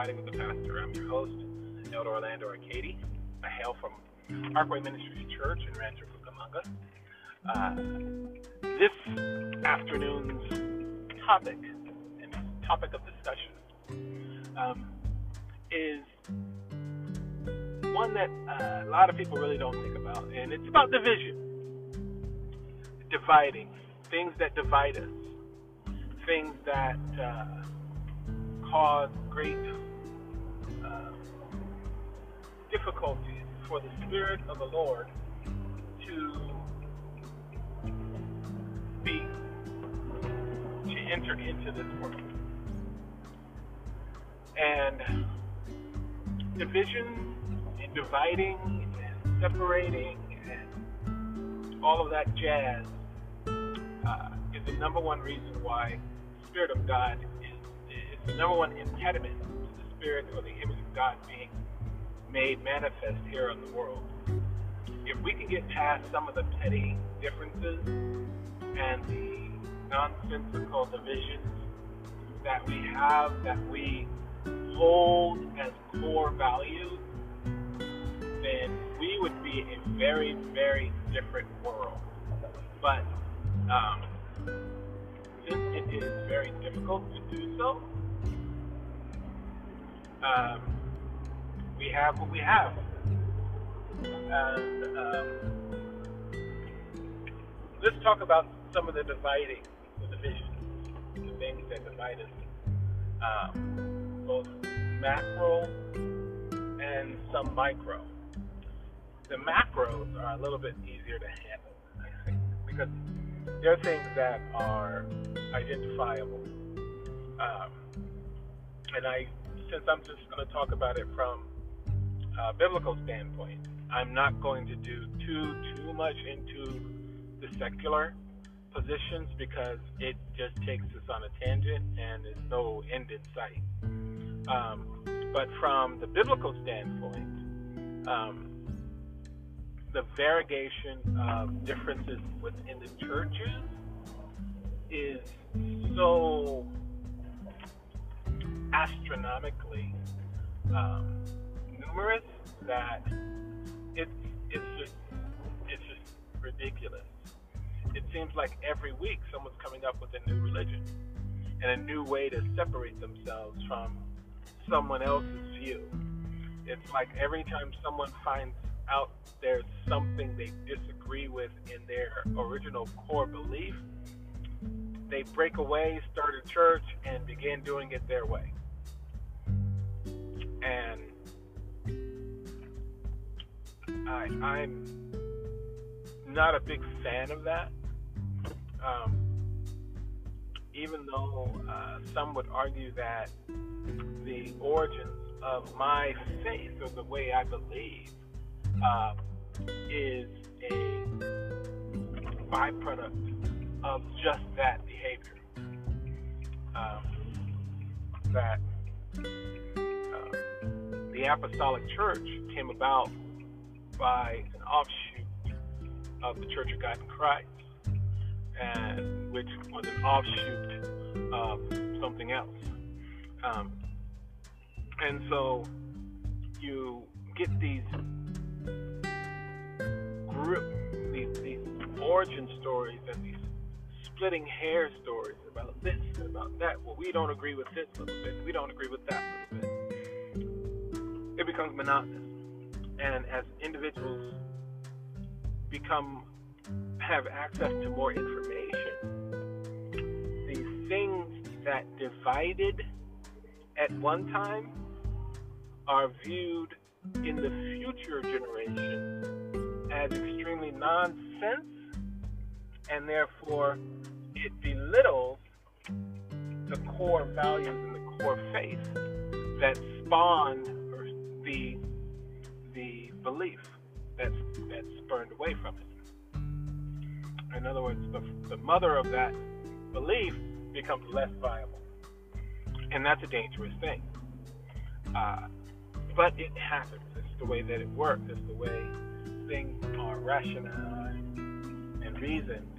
With the Pastor. I'm your host, Elder Orlando Arcady. I hail from Parkway Ministries Church in Rancho Cucamonga. Uh, this afternoon's topic and topic of discussion um, is one that uh, a lot of people really don't think about, and it's about division, dividing, things that divide us, things that uh, cause great uh, difficulties for the Spirit of the Lord to be to enter into this world. And division and dividing and separating and all of that jazz uh, is the number one reason why the Spirit of God is, is the number one impediment spirit or the image of God being made manifest here in the world. If we can get past some of the petty differences and the nonsensical divisions that we have, that we hold as core values, then we would be a very, very different world. But um, since it is very difficult to do so, um, we have what we have. And um, let's talk about some of the dividing, the divisions, the things that divide us, um, both macro and some micro. The macros are a little bit easier to handle I think, because they're things that are identifiable. Um, and I since I'm just going to talk about it from a biblical standpoint, I'm not going to do too too much into the secular positions because it just takes us on a tangent and there's no end in sight. Um, but from the biblical standpoint, um, the variegation of differences within the churches is so astronomically um, numerous that it's it's just it's just ridiculous. It seems like every week someone's coming up with a new religion and a new way to separate themselves from someone else's view. It's like every time someone finds out there's something they disagree with in their original core belief, they break away, start a church, and begin doing it their way and I, I'm not a big fan of that. Um, even though uh, some would argue that the origins of my faith or the way I believe uh, is a byproduct of just that behavior. Um, that the Apostolic Church came about by an offshoot of the Church of God in Christ, and which was an offshoot of something else. Um, and so you get these group, these, these origin stories and these splitting hair stories about this and about that. Well, we don't agree with this little bit. We don't agree with that little bit it becomes monotonous. And as individuals become have access to more information, these things that divided at one time are viewed in the future generation as extremely nonsense, and therefore it belittles the core values and the core faith that spawned the the belief that's that's spurned away from it. In other words, the, the mother of that belief becomes less viable, and that's a dangerous thing. Uh, but it happens. It's the way that it works. It's the way things are rationalized and reasoned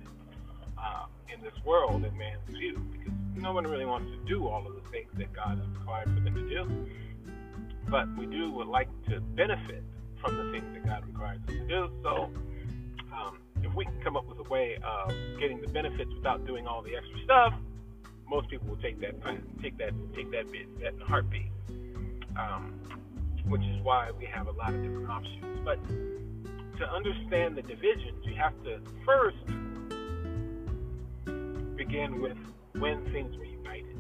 uh, in this world in man's view, because no one really wants to do all of the things that God has required for them to do but we do would like to benefit from the things that God requires us to do. So, um, if we can come up with a way of getting the benefits without doing all the extra stuff, most people will take that take that take that bit that heartbeat. Um, which is why we have a lot of different options. But to understand the divisions, you have to first begin with when things were united.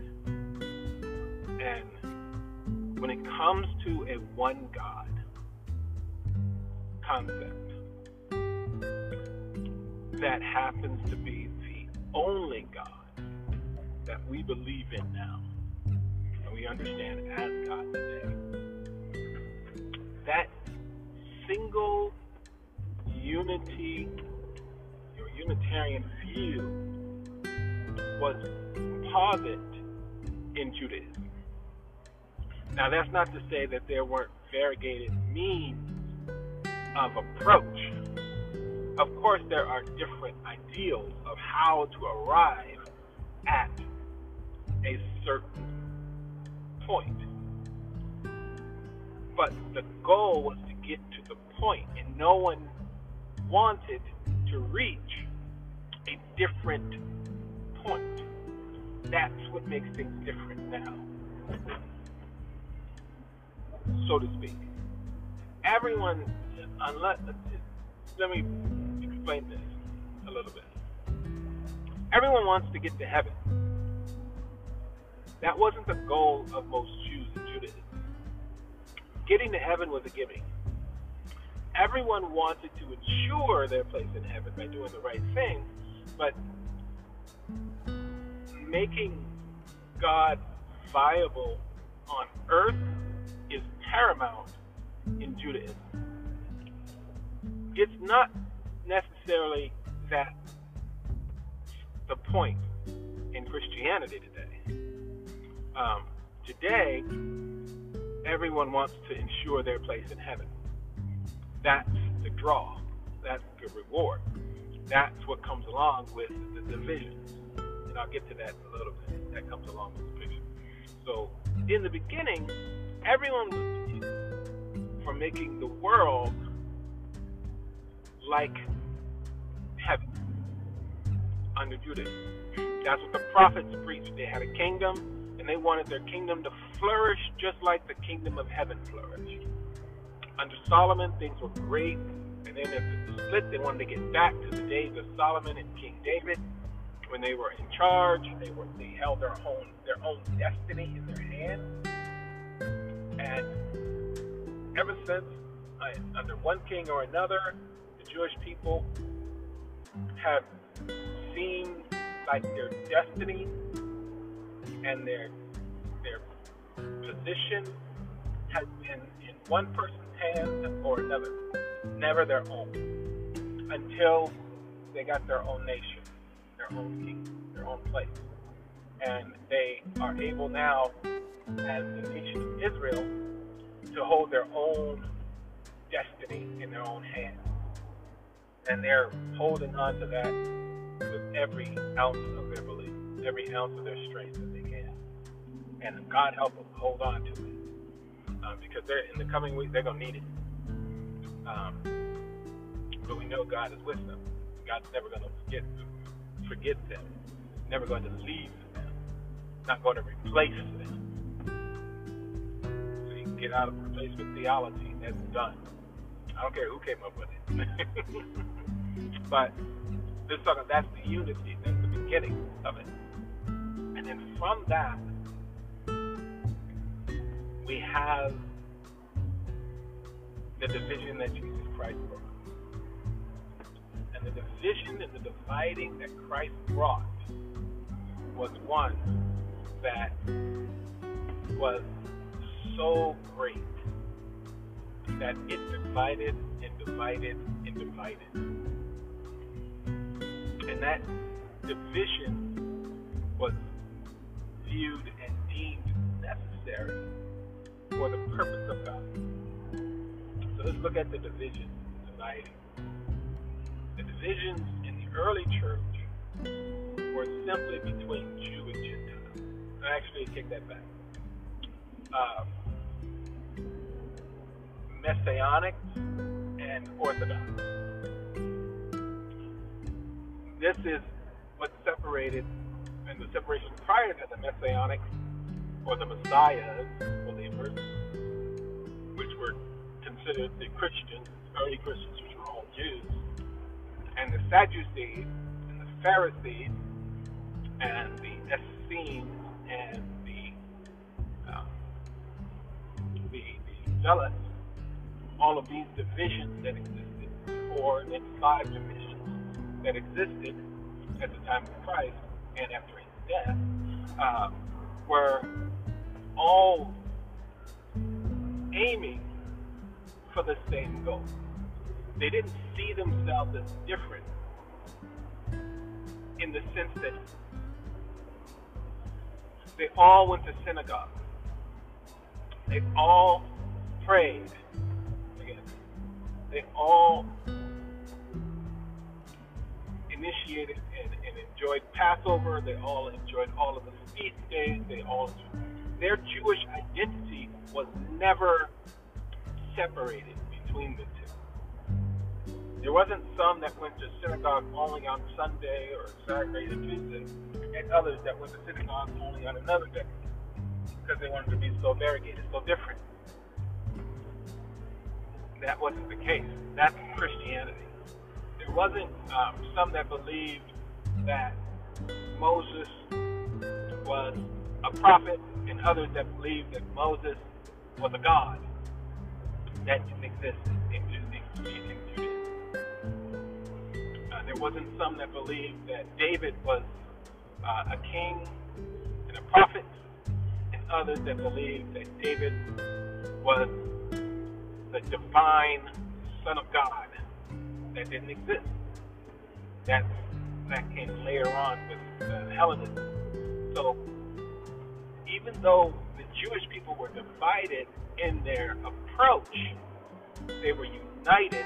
And when it comes to a one God concept, that happens to be the only God that we believe in now and we understand as God today. That single unity, your Unitarian view was posit in Judaism. Now, that's not to say that there weren't variegated means of approach. Of course, there are different ideals of how to arrive at a certain point. But the goal was to get to the point, and no one wanted to reach a different point. That's what makes things different now, so to speak. Everyone, unless let me explain this a little bit. Everyone wants to get to heaven. That wasn't the goal of most Jews and Judaism. Getting to heaven was a gimmick. Everyone wanted to ensure their place in heaven by doing the right thing, but making God viable on earth paramount in Judaism. It's not necessarily that the point in Christianity today. Um, today, everyone wants to ensure their place in heaven. That's the draw. That's the reward. That's what comes along with the divisions and I'll get to that in a little bit. That comes along with the picture. So, in the beginning, everyone was for making the world like heaven under Judaism. That's what the prophets preached. They had a kingdom, and they wanted their kingdom to flourish just like the kingdom of heaven flourished. Under Solomon, things were great, and then after the split, they wanted to get back to the days of Solomon and King David when they were in charge, they were they held their own their own destiny in their hands. And ever since, uh, under one king or another, the Jewish people have seen like their destiny and their their position has been in one person's hands or another, never their own, until they got their own nation their own kingdom, their own place. And they are able now, as the nation of Israel, to hold their own destiny in their own hands. And they're holding on to that with every ounce of their belief, every ounce of their strength that they can. And God help them hold on to it. Um, because they're in the coming weeks, they're gonna need it. Um, but we know God is with them. God's never gonna forget them forget them, never going to leave them, not going to replace them. Get out of replacement theology. That's done. I don't care who came up with it. but this talking that's the unity, that's the beginning of it. And then from that, we have the division that Jesus Christ brought and the division and the dividing that Christ brought was one that was so great that it divided and divided and divided. And that division was viewed and deemed necessary for the purpose of God. So let's look at the division, dividing the divisions in the early church were simply between Jew and Gentile. I actually take that back. Uh, Messianics and Orthodox. This is what separated, and the separation prior to the Messianics or the Messiahs believers, which were considered the Christians, early Christians, which were all Jews, and the Sadducees and the Pharisees and the Essenes and the, um, the, the Zealots, all of these divisions that existed, or then five divisions that existed at the time of Christ and after his death, uh, were all aiming for the same goal. They didn't see themselves as different in the sense that they all went to synagogue. They all prayed. Again, they all initiated and, and enjoyed Passover. They all enjoyed all of the feast days. They all their Jewish identity was never separated between the two. There wasn't some that went to synagogue only on Sunday or Saturday or Tuesday, and others that went to synagogue only on another day because they wanted to be so variegated, so different. That wasn't the case. That's Christianity. There wasn't um, some that believed that Moses was a prophet and others that believed that Moses was a god. That didn't exist in, Judaism. Uh, there wasn't some that believed that David was uh, a king and a prophet, and others that believed that David was the divine Son of God. That didn't exist. That that came later on with uh, Hellenism. So even though the Jewish people were divided in their approach, they were united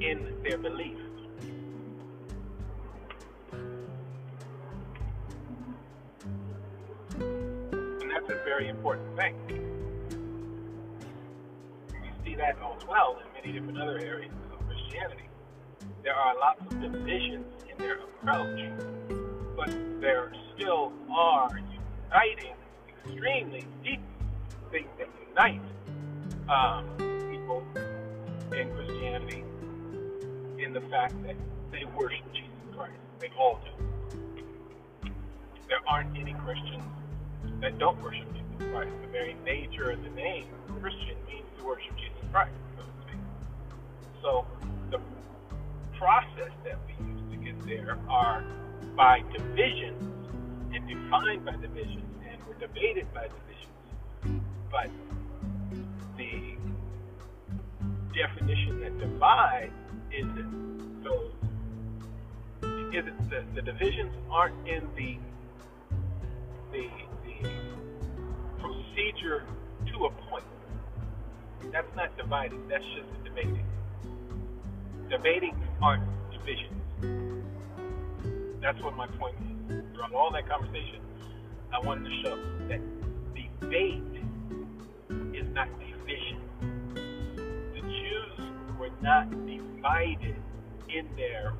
in their belief. And that's a very important thing. That as well in many different other areas of Christianity. There are lots of divisions in their approach, but there still are uniting, extremely deep things that unite um, people in Christianity in the fact that they worship Jesus Christ. They all do. There aren't any Christians that don't worship Jesus Christ. The very nature of the name Christian means to worship Jesus Christ, so to speak. So the process that we use to get there are by divisions and defined by divisions and were debated by divisions. But the definition that divides isn't those isn't the, the divisions aren't in the the the procedure to a point. That's not dividing, that's just debating. Debating aren't divisions. That's what my point is. Throughout all that conversation, I wanted to show that debate is not division. The Jews were not divided in their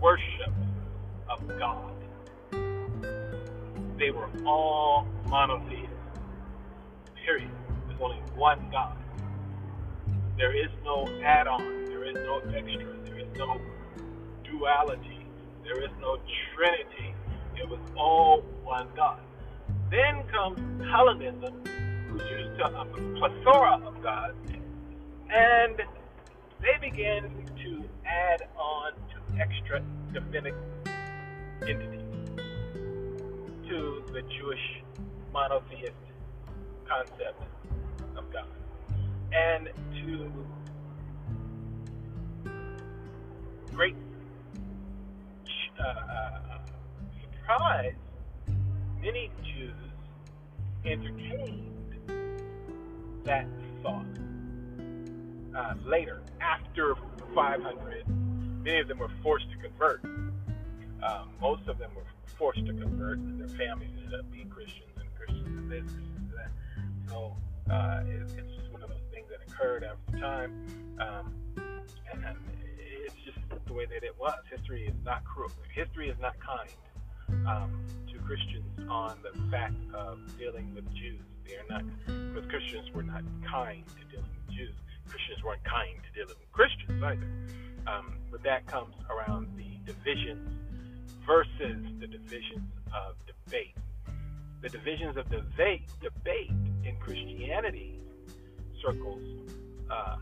worship of God. They were all monotheists. Period. There's only one God. There is no add on, there is no extra, there is no duality, there is no trinity. It was all one God. Then comes Hellenism, who's used to a plethora of gods, and they begin to add on to extra Davidic entities to the Jewish monotheist concept of God. And to great uh, uh, surprise, many Jews entertained that thought uh, later, after 500. Many of them were forced to convert. Um, most of them were forced to convert, and their families ended up being Christians and Christians and So uh, it, it's just one of those things that occurred after time. Um, and, and it's just the way that it was. History is not cruel. History is not kind um, to Christians on the fact of dealing with Jews. They are not, because Christians were not kind to dealing with Jews. Christians weren't kind to dealing with Christians either. Um, but that comes around the divisions versus the divisions of debate. The divisions of debate, debate in Christianity circles uh,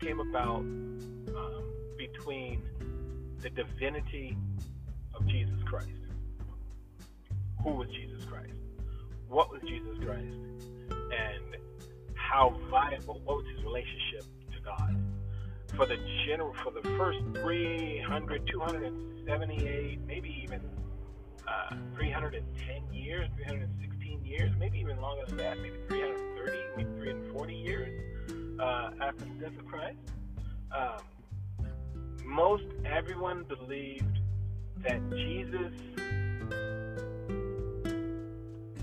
came about um, between the divinity of Jesus Christ. Who was Jesus Christ? What was Jesus Christ? And how viable, what was his relationship to God? For the general, for the first 300, 278, maybe even uh, 310 years, 316 years, maybe even longer than that, maybe 330, maybe 340 years uh, after the death of Christ. Um, most everyone believed that Jesus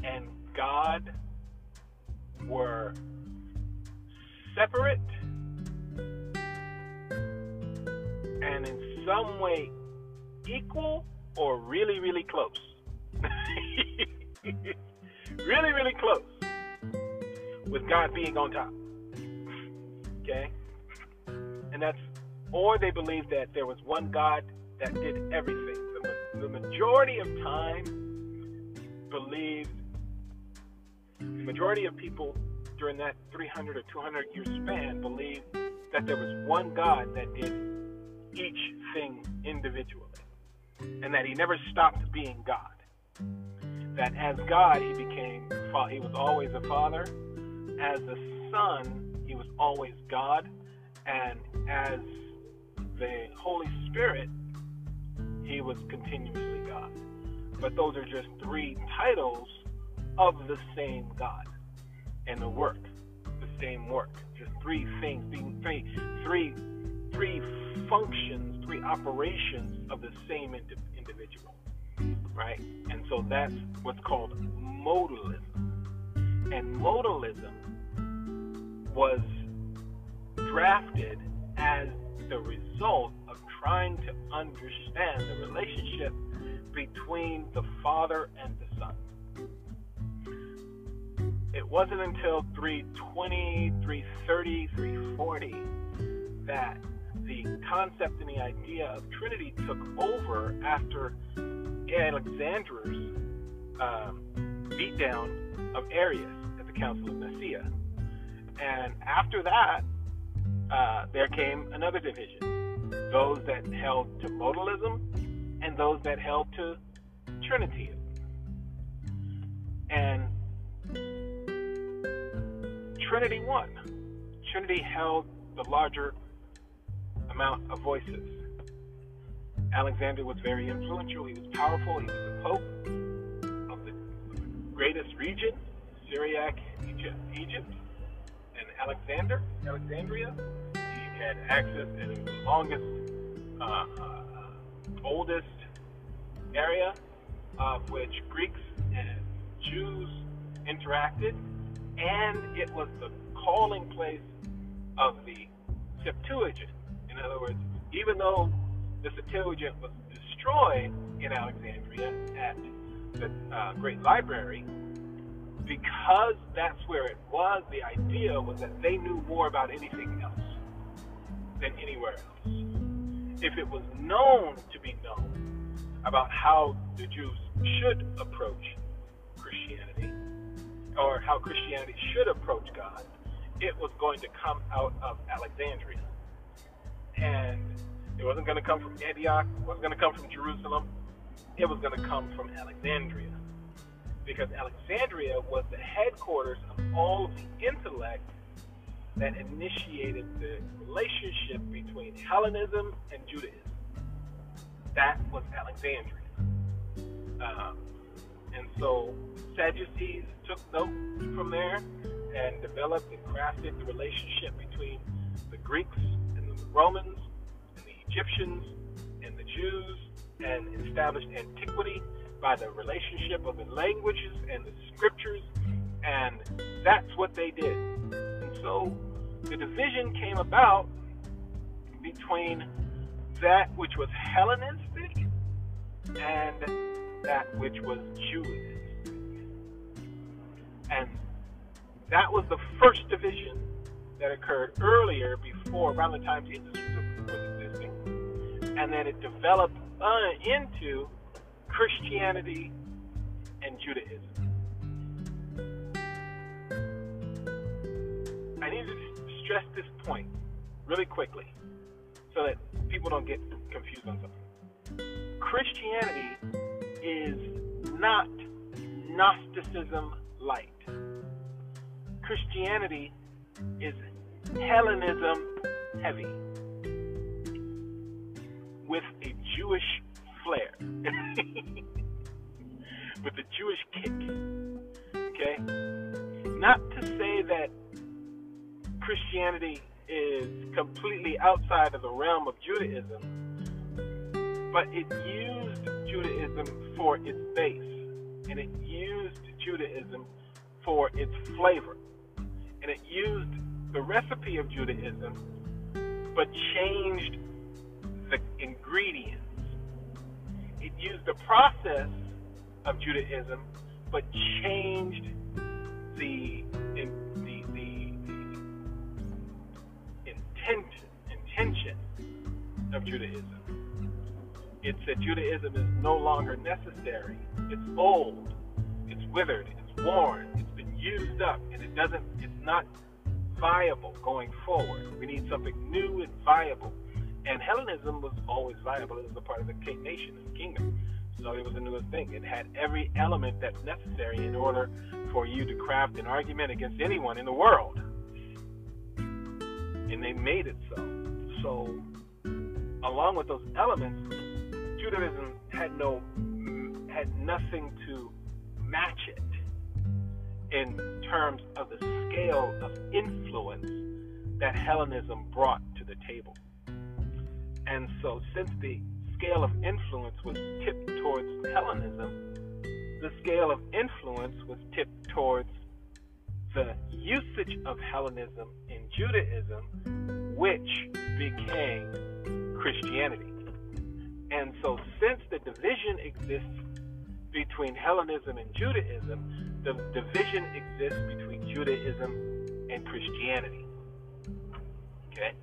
and God were separate and in some way equal or really, really close. really, really close. With God being on top. Okay? And that's, or they believe that there was one God that did everything. The, the majority of time believed, the majority of people during that 300 or 200 year span believed that there was one God that did each thing individually and that he never stopped being God. That as God, he became, he was always a father. As a son, he was always God. And as the Holy Spirit, he was continuously God. But those are just three titles of the same God and the work, the same work. Just three things being three, three, three functions, three operations of the same individual, right? And so that's what's called modalism. And modalism was drafted as the result of trying to understand the relationship between the Father and the Son. It wasn't until 320, 330, 340 that the concept and the idea of Trinity took over after Alexander's um, beatdown of Arius at the Council of Nicaea. And after that, uh, there came another division those that held to modalism and those that held to Trinityism. And Trinity won. Trinity held the larger amount of voices. Alexander was very influential. He was powerful. He was the pope of the greatest region, Syriac Egypt, Egypt, and Alexander, Alexandria. He had access to the longest, uh, uh, oldest area of which Greeks and Jews interacted, and it was the calling place of the Septuagint in other words, even though the Septuagint was destroyed in Alexandria at the uh, Great Library, because that's where it was, the idea was that they knew more about anything else than anywhere else. If it was known to be known about how the Jews should approach Christianity, or how Christianity should approach God, it was going to come out of Alexandria and it wasn't going to come from Antioch, it wasn't going to come from Jerusalem, it was going to come from Alexandria. Because Alexandria was the headquarters of all of the intellect that initiated the relationship between Hellenism and Judaism. That was Alexandria. Um, and so Sadducees took notes from there and developed and crafted the relationship between the Greeks Romans and the Egyptians and the Jews and established antiquity by the relationship of the languages and the scriptures, and that's what they did. And so the division came about between that which was Hellenistic and that which was Jewish. And that was the first division that occurred earlier before, around the time Jesus was, existing. And then it developed uh, into Christianity and Judaism. I need to stress this point really quickly so that people don't get confused on something. Christianity is not Gnosticism light. Christianity is Hellenism heavy with a Jewish flair, with a Jewish kick. Okay? Not to say that Christianity is completely outside of the realm of Judaism, but it used Judaism for its base, and it used Judaism for its flavor, and it used the recipe of Judaism, but changed the ingredients. It used the process of Judaism, but changed the in, the, the, the intention intention of Judaism. It said Judaism is no longer necessary. It's old. It's withered. It's worn. It's been used up, and it doesn't. It's not viable going forward. We need something new and viable. And Hellenism was always viable. It was a part of the nation and kingdom. So it was the newest thing. It had every element that's necessary in order for you to craft an argument against anyone in the world. And they made it so. So, along with those elements, Judaism had no had nothing to match it in terms of the scale of influence that Hellenism brought to the table. And so, since the scale of influence was tipped towards Hellenism, the scale of influence was tipped towards the usage of Hellenism in Judaism, which became Christianity. And so, since the division exists between Hellenism and Judaism, the division exists between Judaism and Christianity. Okay?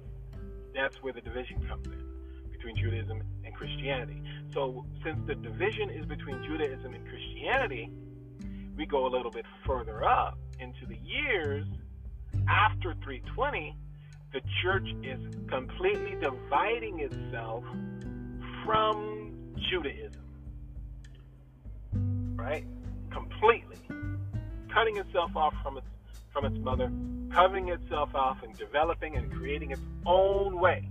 That's where the division comes in between Judaism and Christianity. So, since the division is between Judaism and Christianity, we go a little bit further up into the years after 320, the church is completely dividing itself from Judaism. Right? Completely. Cutting itself off from its from its mother, cutting itself off and developing and creating its own way.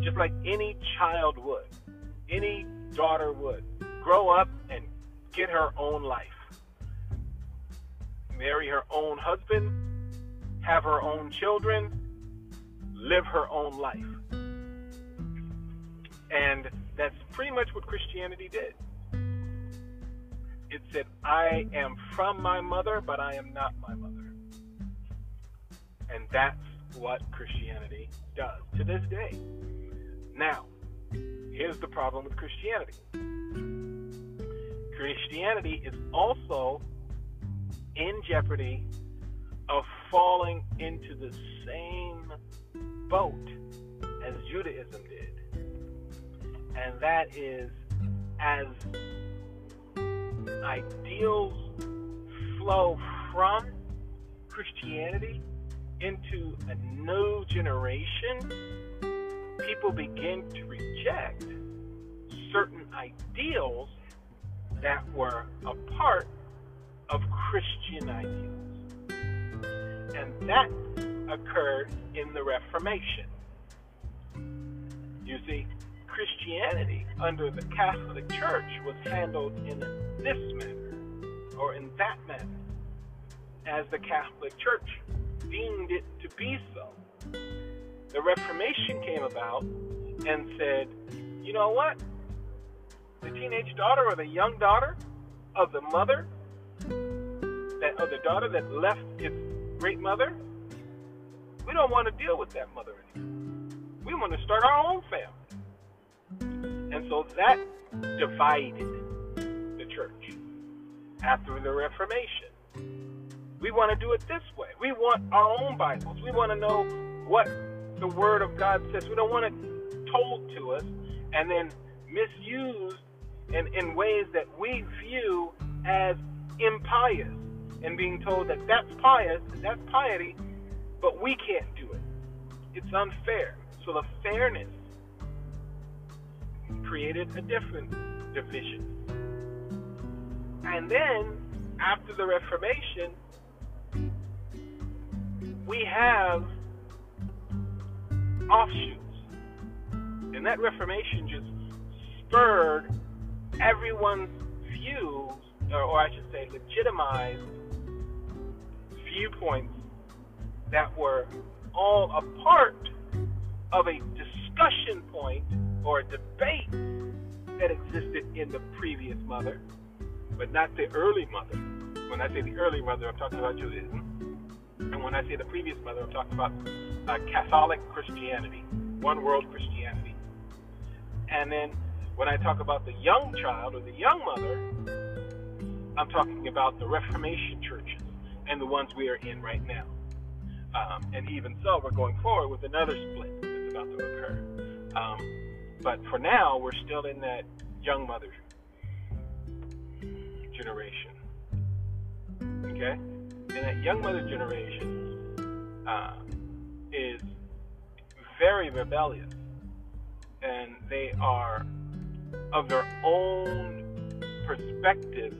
Just like any child would. Any daughter would. Grow up and get her own life. Marry her own husband, have her own children, live her own life. And that's pretty much what Christianity did. It said, I am from my mother, but I am not my mother. And that's what Christianity does to this day. Now, here's the problem with Christianity Christianity is also in jeopardy of falling into the same boat as Judaism did and that is as ideals flow from Christianity into a new generation, people begin to reject certain ideals that were a part of Christian ideals. And that occurred in the Reformation. You see, Christianity under the Catholic Church was handled in this manner or in that manner, as the Catholic Church deemed it to be so. The Reformation came about and said, you know what? The teenage daughter or the young daughter of the mother, that of the daughter that left its great mother, We don't want to deal with that mother anymore. We want to start our own family. And so that divided the church after the Reformation. We want to do it this way. We want our own Bibles. We want to know what the Word of God says. We don't want it told to us and then misused in, in ways that we view as impious and being told that that's pious, that's piety, but we can't do it. It's unfair. So the fairness created a different division. And then, after the Reformation, we have offshoots. And that Reformation just spurred everyone's views, or, or I should say, legitimized viewpoints that were all a part of a discussion point or a debate that existed in the previous mother, but not the early mother. When I say the early mother, I'm talking about Judaism. And when I say the previous mother, I'm talking about uh, Catholic Christianity, one world Christianity. And then when I talk about the young child or the young mother, I'm talking about the Reformation churches and the ones we are in right now. Um, and even so, we're going forward with another split that's about to occur. Um, but for now, we're still in that young mother generation. Okay? And that young mother generation uh, is very rebellious. And they are of their own perspectives,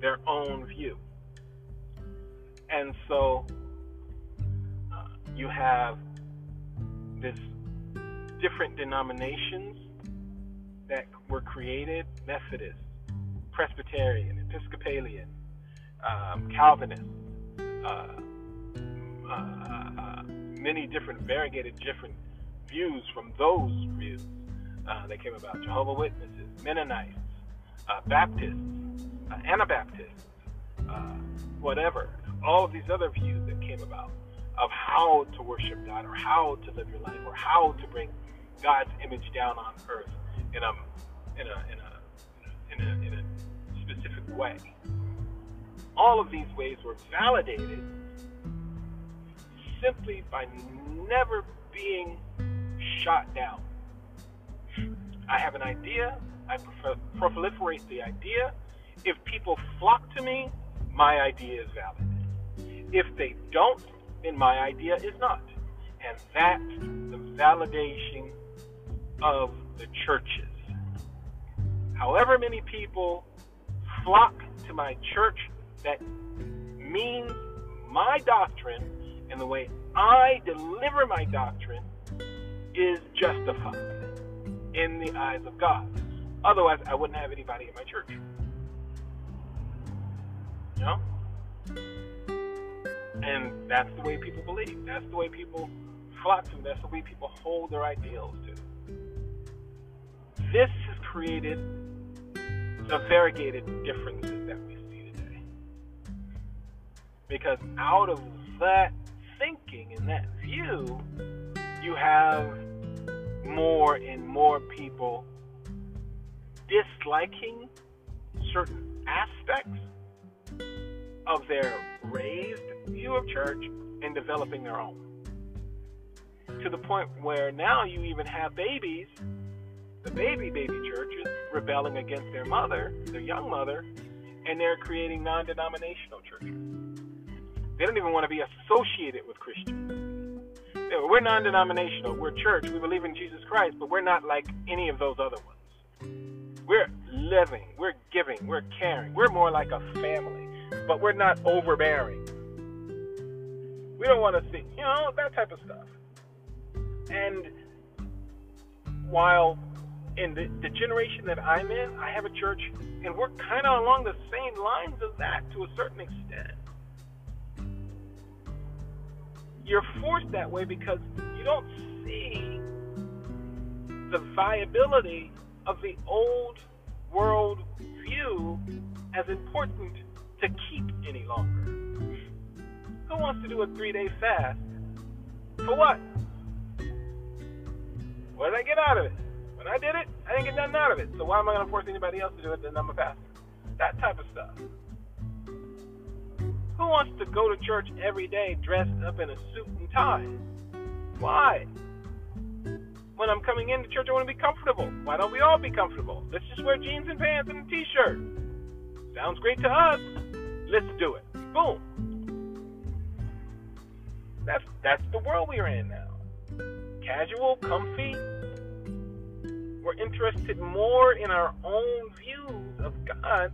their own view. And so uh, you have this different denominations that were created Methodist, Presbyterian, Episcopalian, um, Calvinist, uh, uh, uh, many different variegated different views from those views. Uh, that came about Jehovah Witnesses, Mennonites, uh, Baptists, uh, Anabaptists, whatever. All of these other views that came about of how to worship God or how to live your life or how to bring God's image down on earth in a in a in a in a, in a specific way. All of these ways were validated simply by never being shot down. I have an idea. I proliferate the idea. If people flock to me, my idea is valid. If they don't, then my idea is not. And that's the validation of the churches. However many people flock to my church that means my doctrine and the way I deliver my doctrine is justified in the eyes of God. Otherwise, I wouldn't have anybody in my church. You know? And that's the way people believe. That's the way people flock to. That's the way people hold their ideals to. This has created the variegated differences that we see today. Because out of that thinking and that view, you have more and more people disliking certain aspects of their raised view of church and developing their own. To the point where now you even have babies, the baby baby churches rebelling against their mother, their young mother, and they're creating non denominational churches. They don't even want to be associated with Christians. We're non denominational, we're church, we believe in Jesus Christ, but we're not like any of those other ones. We're living, we're giving, we're caring, we're more like a family but we're not overbearing. We don't want to see, you know, that type of stuff. And while in the, the generation that I'm in, I have a church, and we're kind of along the same lines of that to a certain extent. You're forced that way because you don't see the viability of the old world view as important to keep any longer. Who wants to do a three day fast For what? What did I get out of it? When I did it, I didn't get nothing out of it. So why am I going to force anybody else to do it? Then I'm a pastor. That type of stuff. Who wants to go to church every day dressed up in a suit and tie? Why? When I'm coming into church, I want to be comfortable. Why don't we all be comfortable? Let's just wear jeans and pants and a t-shirt. Sounds great to us. Let's do it. Boom. That's that's the world we're in now. Casual, comfy. We're interested more in our own views of God,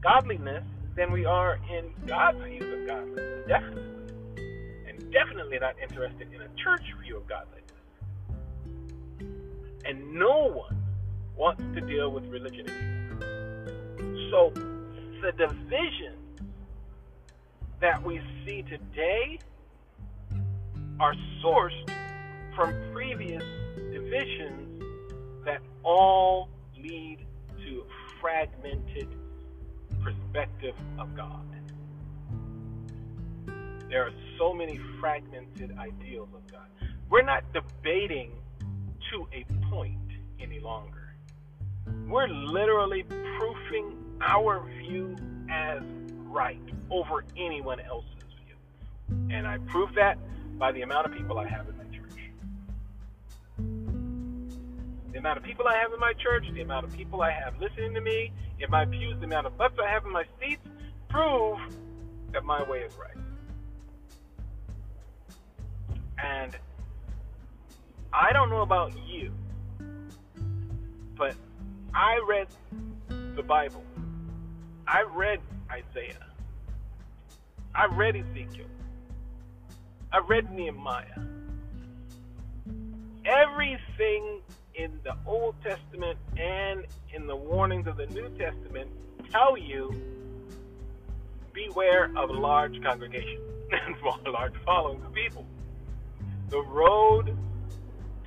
godliness, than we are in God's views of godliness. Definitely. And definitely not interested in a church view of godliness. And no one wants to deal with religion anymore. So the division that we see today are sourced from previous divisions that all lead to fragmented perspective of God. There are so many fragmented ideals of God. We're not debating to a point any longer. We're literally proofing our view as right over anyone else's view. And I prove that by the amount of people I have in The amount of people I have in my church, the amount of people I have listening to me, in my pews, the amount of butts I have in my seats, prove that my way is right. And I don't know about you, but I read the Bible. I read Isaiah. I read Ezekiel. I read Nehemiah. Everything in the Old Testament and in the warnings of the New Testament tell you beware of large congregations and large followings of people. The road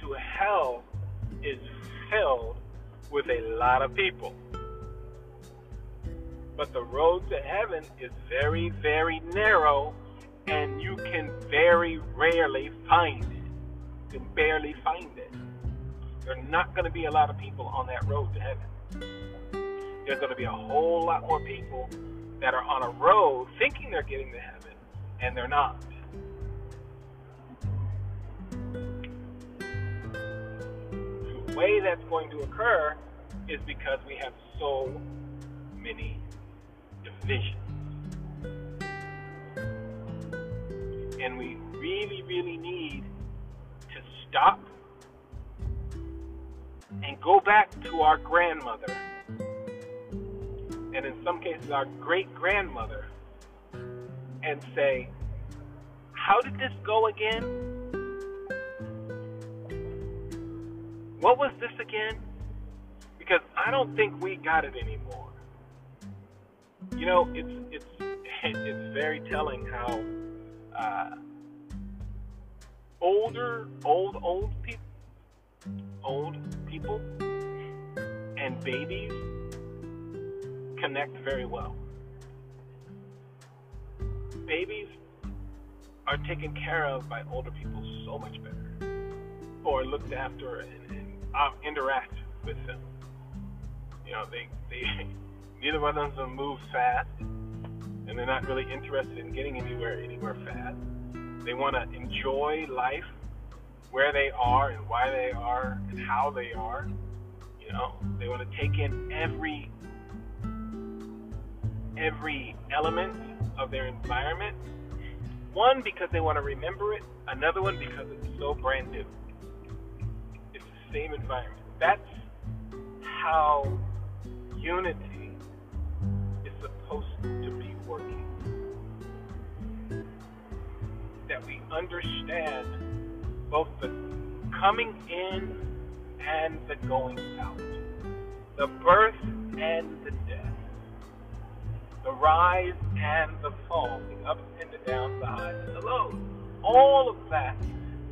to hell is filled with a lot of people. But the road to heaven is very, very narrow, and you can very rarely find it. You can barely find it. There are not going to be a lot of people on that road to heaven. There's going to be a whole lot more people that are on a road thinking they're getting to heaven, and they're not. The way that's going to occur is because we have so many divisions. And we really, really need to stop and go back to our grandmother, and in some cases, our great grandmother, and say, How did this go again? What was this again? Because I don't think we got it anymore. You know, it's it's it's very telling how uh, older, old, old people old people and babies connect very well. Babies are taken care of by older people so much better, or looked after and, and uh, interact with them. You know, they, they neither one of them moves fast, and they're not really interested in getting anywhere anywhere fast. They want to enjoy life where they are and why they are and how they are. You know, they want to take in every every element of their environment. One because they want to remember it, another one because it's so brand new. It's the same environment. That's how unity is supposed to be working. That we understand both the coming in and the going out, the birth and the death, the rise and the fall, the ups and the downs, the highs and the lows. All of that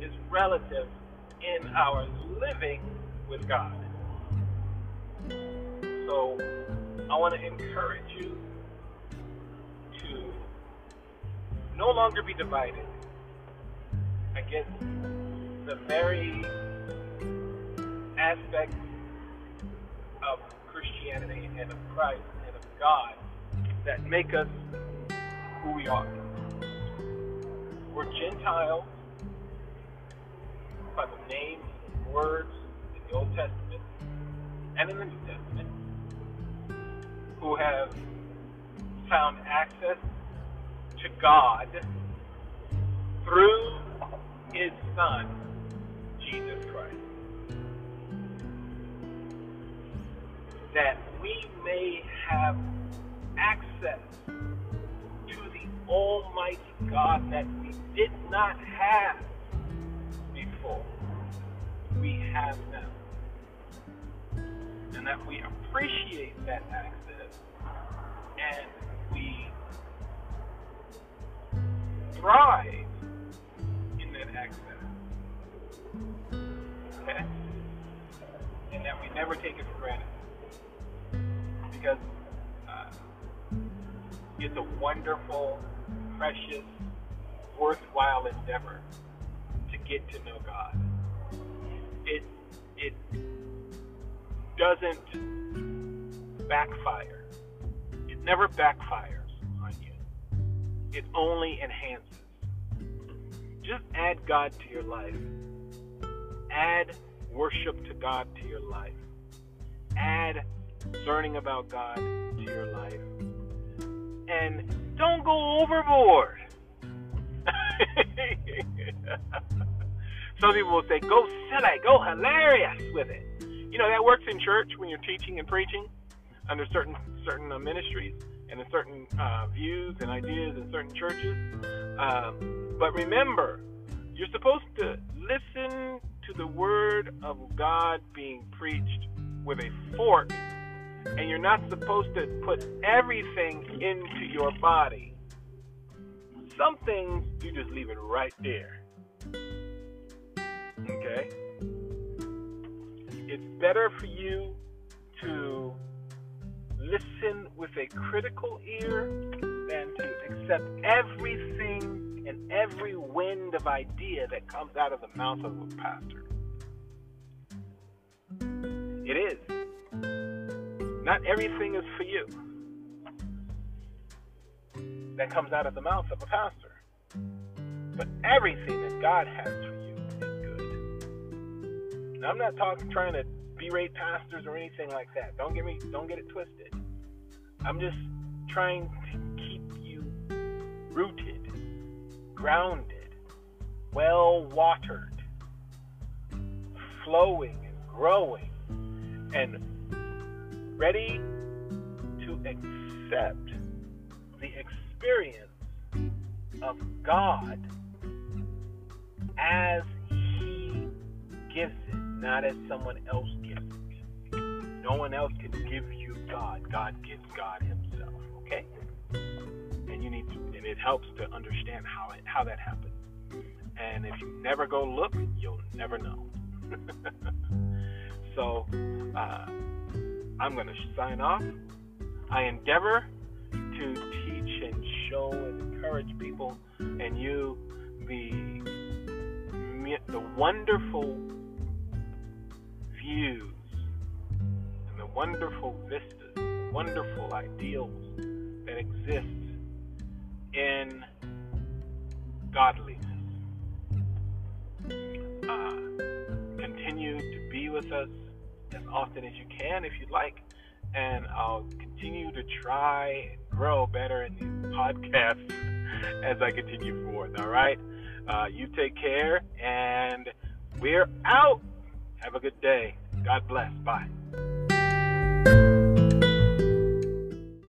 is relative in our living with God. So I want to encourage you to no longer be divided against the very aspects of Christianity and of Christ and of God that make us who we are. We're Gentiles by the names and words in the Old Testament and in the New Testament who have found access to God through his Son, Jesus Christ. That we may have access to the Almighty God that we did not have before. We have now. And that we appreciate that access and we thrive in that access. And that we never take it for granted. Because uh, it's a wonderful, precious, worthwhile endeavor to get to know God. It it doesn't backfire. It never backfires on you. It only enhances. Just add God to your life. Add worship to God to your life. Add learning about God to your life. And don't go overboard. Some people will say, go silly, go hilarious with it. You know, that works in church when you're teaching and preaching under certain certain uh, ministries and in certain uh, views and ideas in certain churches. Um, but remember, you're supposed to listen to the word of God being preached with a fork, and you're not supposed to put everything into your body. Some things you just leave it right there. Okay? It's better for you to listen with a critical ear than to accept everything and every wind of idea that comes out of the mouth of a pastor. It is. Not everything is for you that comes out of the mouth of a pastor. But everything that God has for you is good. Now, I'm not talking trying to berate pastors or anything like that. Don't get me don't get it twisted. I'm just trying to keep you rooted, grounded, well watered, flowing and growing, and ready to accept the experience of God as He gives it, not as someone else gives it. No one else can give you God. God gives God Himself. Okay? You need to, and it helps to understand how it, how that happens. And if you never go look, you'll never know. so, uh, I'm going to sign off. I endeavor to teach and show and encourage people and you the the wonderful views and the wonderful vistas, wonderful ideals that exist in godliness. Uh, continue to be with us as often as you can if you'd like, and I'll continue to try and grow better in these podcasts as I continue forth. All right? Uh, you take care, and we're out. Have a good day. God bless. Bye.